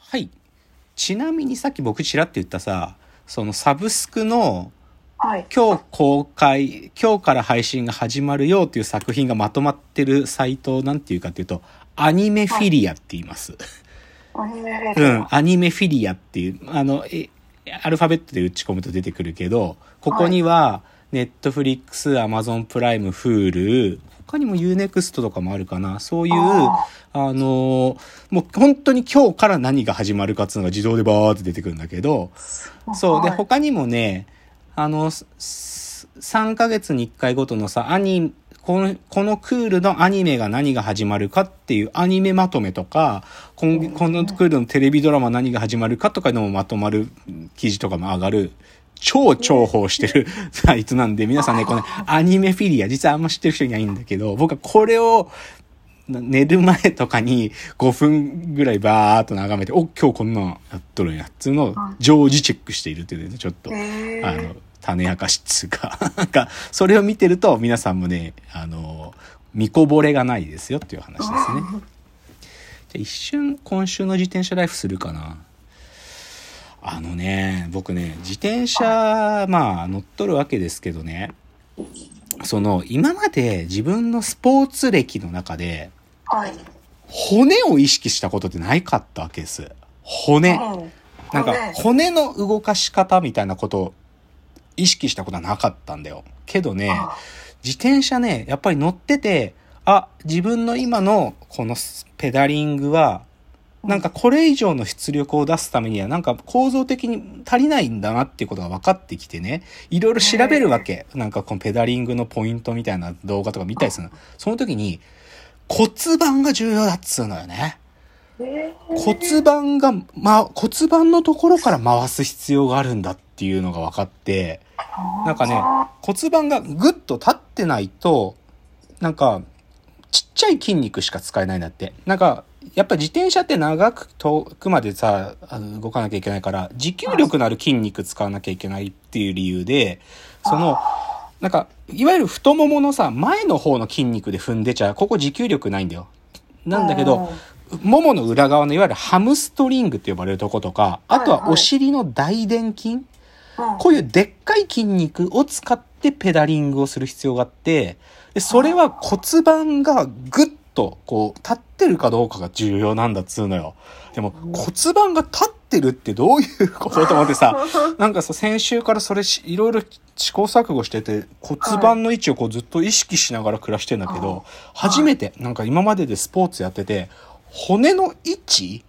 はい。ちなみにさっき僕ちらって言ったさ、そのサブスクのはい。今日公開、今日から配信が始まるよっていう作品がまとまってるサイトなんていうかっていうと、アニメフィリアって言います。アニメレうん、アニメフィリアっていう、あの、え、アルファベットで打ち込むと出てくるけど、ここには、ネットフリックス、アマゾンプライム、 Hulu、他にも U-NEXT とかもあるかな。そういう、ああのーもう本当に今日から何が始まるかっていうのが自動でバーって出てくるんだけど、そう。で、はい他にもね、あの、すす3ヶ月に1回ごとのさ、アニ、この、このクールのアニメが何が始まるかっていうアニメまとめとか、このこのクールのテレビドラマ何が始まるかとかのもまとまる記事とかも上がる、超重宝してるサイトなんで、皆さんね、このアニメフィリア、実はあんま知ってる人いないんだけど、僕はこれを、な寝る前とかに5分ぐらいバーっと眺めて、お、今日こんなんやっとるんやっつうのを常時チェックしているっていうね、ちょっと、あの、種明かしっつうか、なんか、それを見てると皆さんもね、あの、見こぼれがないですよっていう話ですね。じゃあ一瞬今週の自転車ライフするかな。あのね、僕ね、自転車、まあ乗っとるわけですけどね、その、今まで自分のスポーツ歴の中で、はい。骨を意識したことってないかったわけです。骨。うんなんか骨骨の動かし方みたいなことを意識したことはなかったんだよ。けどね、あ自転車ね、やっぱり乗ってて、あ、自分の今のこのペダリングは、なんかこれ以上の出力を出すためには、なんか構造的に足りないんだなっていうことが分かってきてね、いろいろ調べるわけ。なんかこのペダリングのポイントみたいな動画とか見たりするの。その時に骨盤が重要だっつうのよね。えー骨盤が、ま、骨盤のところから回す必要があるんだっていうのが分かって、なんかね、骨盤がぐっと立ってないと、なんか、ちっちゃい筋肉しか使えないんだって。なんか、やっぱ自転車って長く遠くまでさ、あの動かなきゃいけないから、持久力のある筋肉使わなきゃいけないっていう理由で、その、なんか、いわゆる太もものさ、前の方の筋肉で踏んでちゃ、ここ持久力ないんだよ。なんだけど、ももの裏側のいわゆるハムストリングって呼ばれるとことか、あとはお尻の大臀筋、うんこういうでっかい筋肉を使ってペダリングをする必要があって、でそれは骨盤がぐっとこう立ってるかどうかが重要なんだっつうのよ。でも骨盤が立ってるってどういうことと思ってさ、なんかさ、先週からそれしいろいろ試行錯誤してて、骨盤の位置をこうずっと意識しながら暮らしてんだけど、初めて、なんか今まででスポーツやってて、骨の位置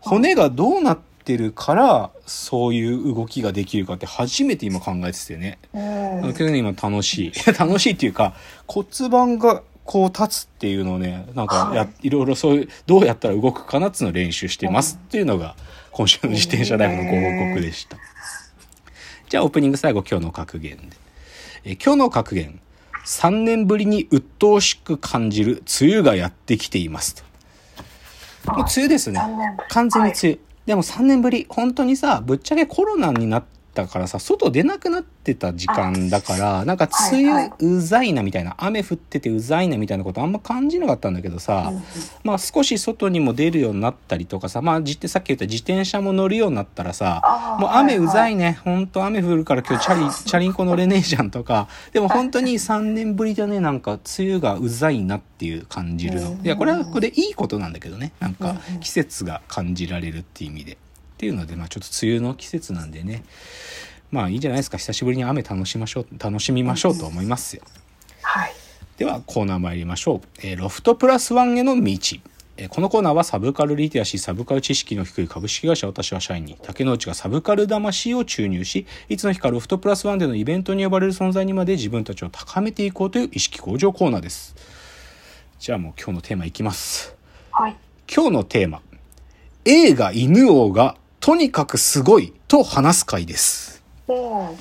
骨がどうなってるから、そういう動きができるかって初めて今考えててね。うんけどね、今楽しい。楽しいっていうか、骨盤がこう立つっていうのをね、なんかや、いろいろそういう、どうやったら動くかなっていうのを練習してますっていうのが、今週の自転車ライブのご報告でした。じゃあオープニング最後今日の格言で。え今日の格言。3年ぶりに鬱陶しく感じる梅雨がやってきていますと。もう梅雨ですね。完全に梅雨。でも3年ぶり、本当にさ、ぶっちゃけコロナになったからさ、外出なくなってた時間だから、なんか梅はい雨うざいなみたいな、雨降っててうざいなみたいなことあんま感じなかったんだけどさ、まあ少し外にも出るようになったりとかさ、まあさっき言った自転車も乗るようになったらさもう雨うざいはね、本当雨降るから今日チャリ、チャリンコ乗れねえじゃんとか、でも本当に3年ぶりだね、なんか梅雨がうざいなっていう感じるの。いや、これはこれでいいことなんだけどね、なんか季節が感じられるっていう意味で。っていうので、まあちょっと梅雨の季節なんでね、まあいいんじゃないですか、久しぶりに雨楽しましょう、楽しみましょうと思いますよ。はい。ではコーナー参りましょう。えーロフトプラスワンへの道。えーこのコーナーはサブカルリテラシー、サブカル知識の低い株式会社私は社員に、竹之内がサブカル魂を注入し、いつの日かロフトプラスワンでのイベントに呼ばれる存在にまで自分たちを高めていこうという意識向上コーナーです。じゃあもう今日のテーマいきます。はい。今日のテーマ。映画犬王がとにかくすごいと話す回です。うん。も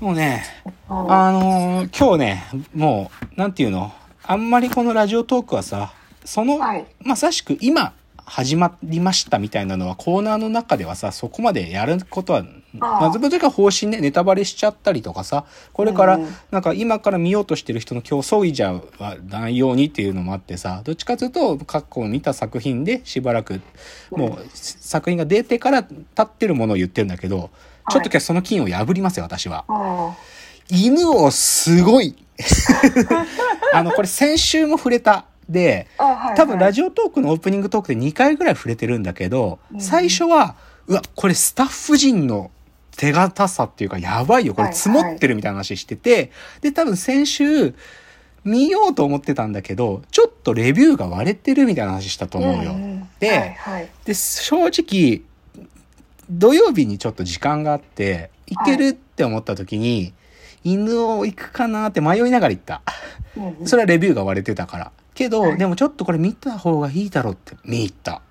うね、うんあのー今日ね、もう、なんていうの？あんまりこのラジオトークはさ、その、はいまさしく今始まりましたみたいなのはコーナーの中ではさ、そこまでやることは、まずぶというか方針ね、ネタバレしちゃったりとかさ、これからうん、なんか今から見ようとしてる人の競争いじゃないようにっていうのもあってさ、どっちかというと過去見た作品でしばらく、もう作品が出てから立ってるものを言ってるんだけど、ちょっと今日その金を破りますよ、私は。あ。犬をすごい。あの、これ先週も触れた。で。多分ラジジオトークのオープニングトークで2回ぐらい触れてるんだけど、うん最初は、うわ、これスタッフ陣の手堅さっていうか、やばいよ、これ積もってるみたいな話してて、で、多分先週、見ようと思ってたんだけど、ちょっとレビューが割れてるみたいな話したと思うよ。で。で、正直、土曜日にちょっと時間があって、行けるって思った時に、犬を行くかなって迷いながら行った。うんそれはレビューが割れてたから。けど、はいでもちょっとこれ見た方がいいだろうって見に行った。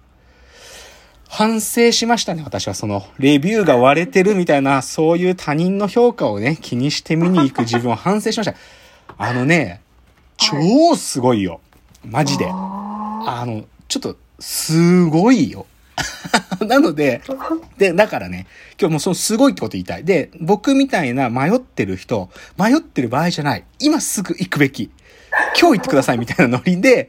反省しましたね、私は。その、レビューが割れてるみたいな、そういう他人の評価をね、気にして見に行く自分を反省しました。あのね、超すごいよ。マジで。ああの、ちょっと、すごいよ。なので、で、だからね、今日もうそのすごいってこと言いたい。で、僕みたいな迷ってる人、迷ってる場合じゃない。今すぐ行くべき。今日行ってくださいみたいなノリで、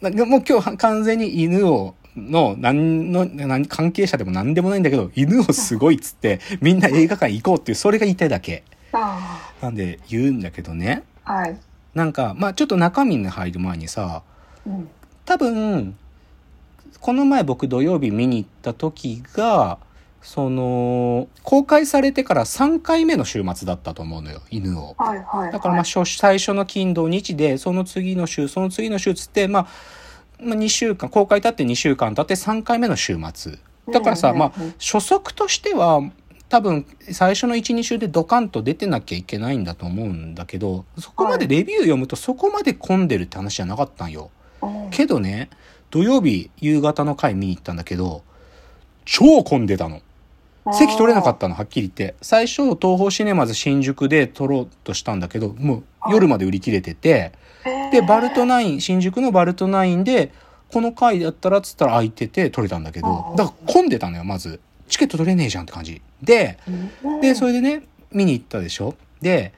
なんかもう今日完全に犬を、の、何の、何、関係者でも何でもないんだけど、犬をすごいっつって、みんな映画館行こうっていう、それが言いたいだけ。あなんで言うんだけどね。はい。なんか、まあちょっと中身に入る前にさ、うん。多分この前僕土曜日見に行った時がその公開されてから3回目の週末だったと思うのよ犬を。はい、はい。だからまあ初最初の金土日でその次の週その次の週つってまあまあ2週間公開経って2週間経って3回目の週末だからさ、まあ初速としては多分最初の12週でドカンと出てなきゃいけないんだと思うんだけどそこまでレビュー読むとそこまで混んでるって話じゃなかったんよ。うんけどね、土曜日夕方の回見に行ったんだけど、超混んでたの。席取れなかったの、はっきり言って。最初、東宝シネマズ新宿で撮ろうとしたんだけど、もう夜まで売り切れてて、で、バルトナイン、新宿のバルトナインで、この回だったらっつったら空いてて撮れたんだけどあ、だから混んでたのよ、まず。チケット取れねえじゃんって感じ。で、で、それでね、見に行ったでしょで、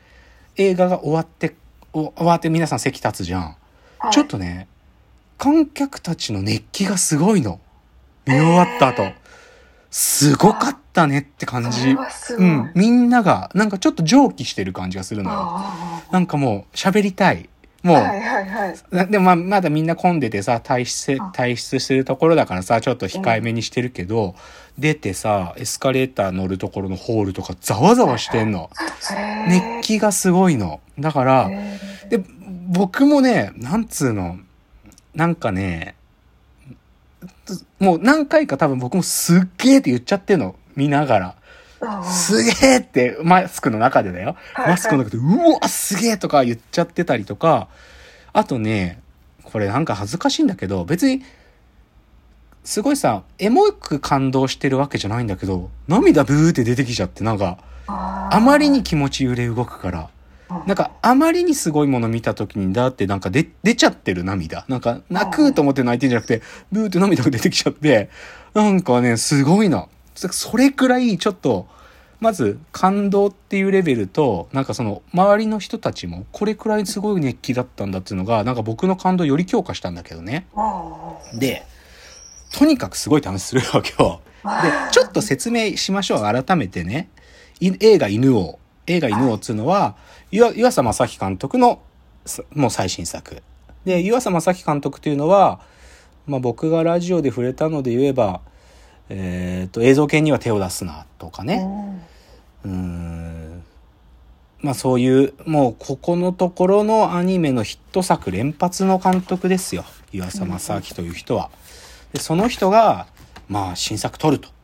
映画が終わって、お終わって皆さん席立つじゃん。はいちょっとね、観客たちの熱気がすごいの。見終わった後。すごかったねって感じ。うん。みんなが、なんかちょっと蒸気してる感じがするのよ。あなんかもう、喋りたい。もう、あはい、はい、はい。なでもまあまだみんな混んでてさ、退出あ、退出してるところだからさ、ちょっと控えめにしてるけど、出てさ、エスカレーター乗るところのホールとかざわざわしてんの。熱気がすごいの。だから、で、僕もね、なんつうの、なんかね、もう何回か多分僕もすっげーって言っちゃってんの。見ながら。すげーって、マスクの中でだよ。はいマスクの中で、うわ、すげーとか言っちゃってたりとか、あとね、これなんか恥ずかしいんだけど、別に、すごいさ、エモく感動してるわけじゃないんだけど、涙ブーって出てきちゃって、なんか、ああまりに気持ち揺れ動くから、なんか、あまりにすごいもの見た時に、だってなんか出、出ちゃってる涙。なんか、泣くと思って泣いてんじゃなくて、ブーって涙が出てきちゃって、なんかね、すごいな。それくらい、ちょっと、まず、感動っていうレベルと、なんかその、周りの人たちも、これくらいすごい熱気だったんだっていうのが、なんか僕の感動をより強化したんだけどね。あで、とにかくすごい楽しするわけよ。で、ちょっと説明しましょう。改めてね。い映画犬王。映画犬王っつうのは、岩岩佐正樹監督の、さもう最新作。で、岩佐正樹監督というのは、まあ僕がラジオで触れたので言えば、えっ、と、映像系には手を出すな、とかあね。うーん。まあそういう、もうここのところのアニメのヒット作連発の監督ですよ。岩佐正明という人は。で、その人が、まあ新作撮ると。うん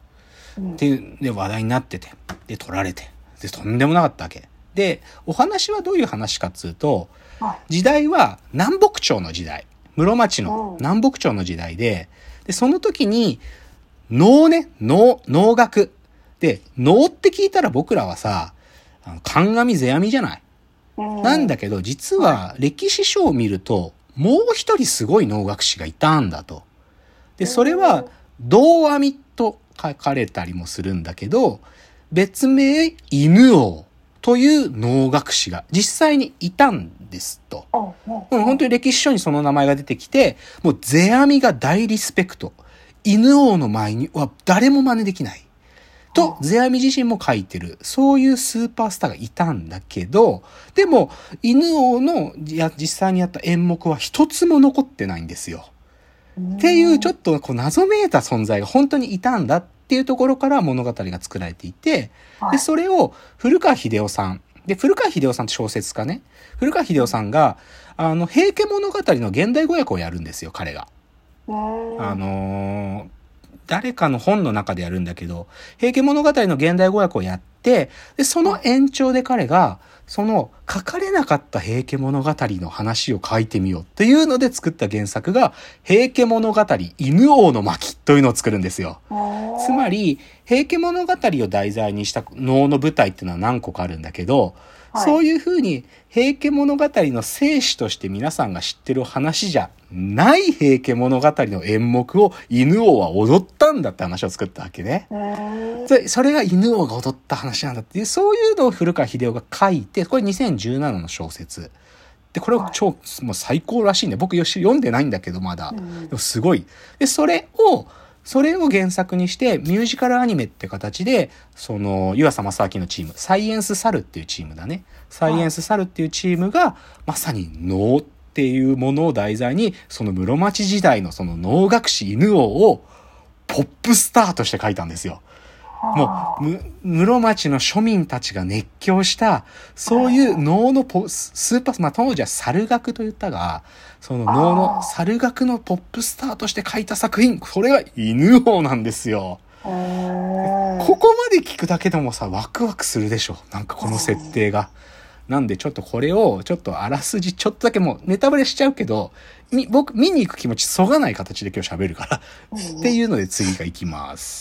っていう、で話題になってて。で、撮られて。で、とんでもなかったわけ。で、お話はどういう話かっつうと、はい時代は南北朝の時代。室町のうん南北朝の時代で、で、その時に、能ね、能、能楽。で、能って聞いたら僕らはさ、あの神々世阿弥じゃない。うんなんだけど、実は歴史書を見ると、もう一人すごい能楽師がいたんだと。で、それは、胴阿弥と書かれたりもするんだけど、別名、犬王という能楽師が実際にいたんですと。本当に歴史書にその名前が出てきて、もう世阿弥が大リスペクト。犬王の前には誰も真似できない。と、世阿弥自身も書いてる。そういうスーパースターがいたんだけど、でも、犬王の実際にやった演目は一つも残ってないんですよ。っていうちょっとこう謎めいた存在が本当にいたんだっていうところから物語が作られていて、で、それを古川秀夫さん。で、古川秀夫さんって小説家ね。古川秀夫さんが、あの、平家物語の現代語訳をやるんですよ、彼が。あのー誰かの本の中でやるんだけど、平家物語の現代語訳をやって、で、その延長で彼が、その書かれなかった平家物語の話を書いてみようっていうので作った原作が、平家物語犬王の巻というのを作るんですよ。つまり、平家物語を題材にした能の舞台っていうのは何個かあるんだけど、はいそういうふうに平家物語の生死として皆さんが知ってる話じゃない平家物語の演目を犬王は踊ったんだって話を作ったわけね。でそれが犬王が踊った話なんだっていう、そういうのを古川秀夫が書いて、これ2017の小説。で、これを超、もう最高らしいね。僕よし読んでないんだけど、まだ。うんでもすごい。で、それを、それを原作にして、ミュージカルアニメって形で、その、湯浅正明のチーム、サイエンスサルっていうチームだね。サイエンスサルっていうチームが、まさに能っていうものを題材に、その室町時代のその能楽師犬王を、ポップスターとして書いたんですよ。もう、む室町の庶民たちが熱狂した、そういう能のポススーパー、まあ当時は猿楽と言ったが、その能の猿楽のポップスターとして書いた作品、それが犬王なんですよ。ここまで聞くだけでもさ、ワクワクするでしょ。なんかこの設定が。なんでちょっとこれを、ちょっとあらすじ、ちょっとだけもうネタバレしちゃうけど、み、僕、見に行く気持ちそがない形で今日喋るから。っていうので次が行きます。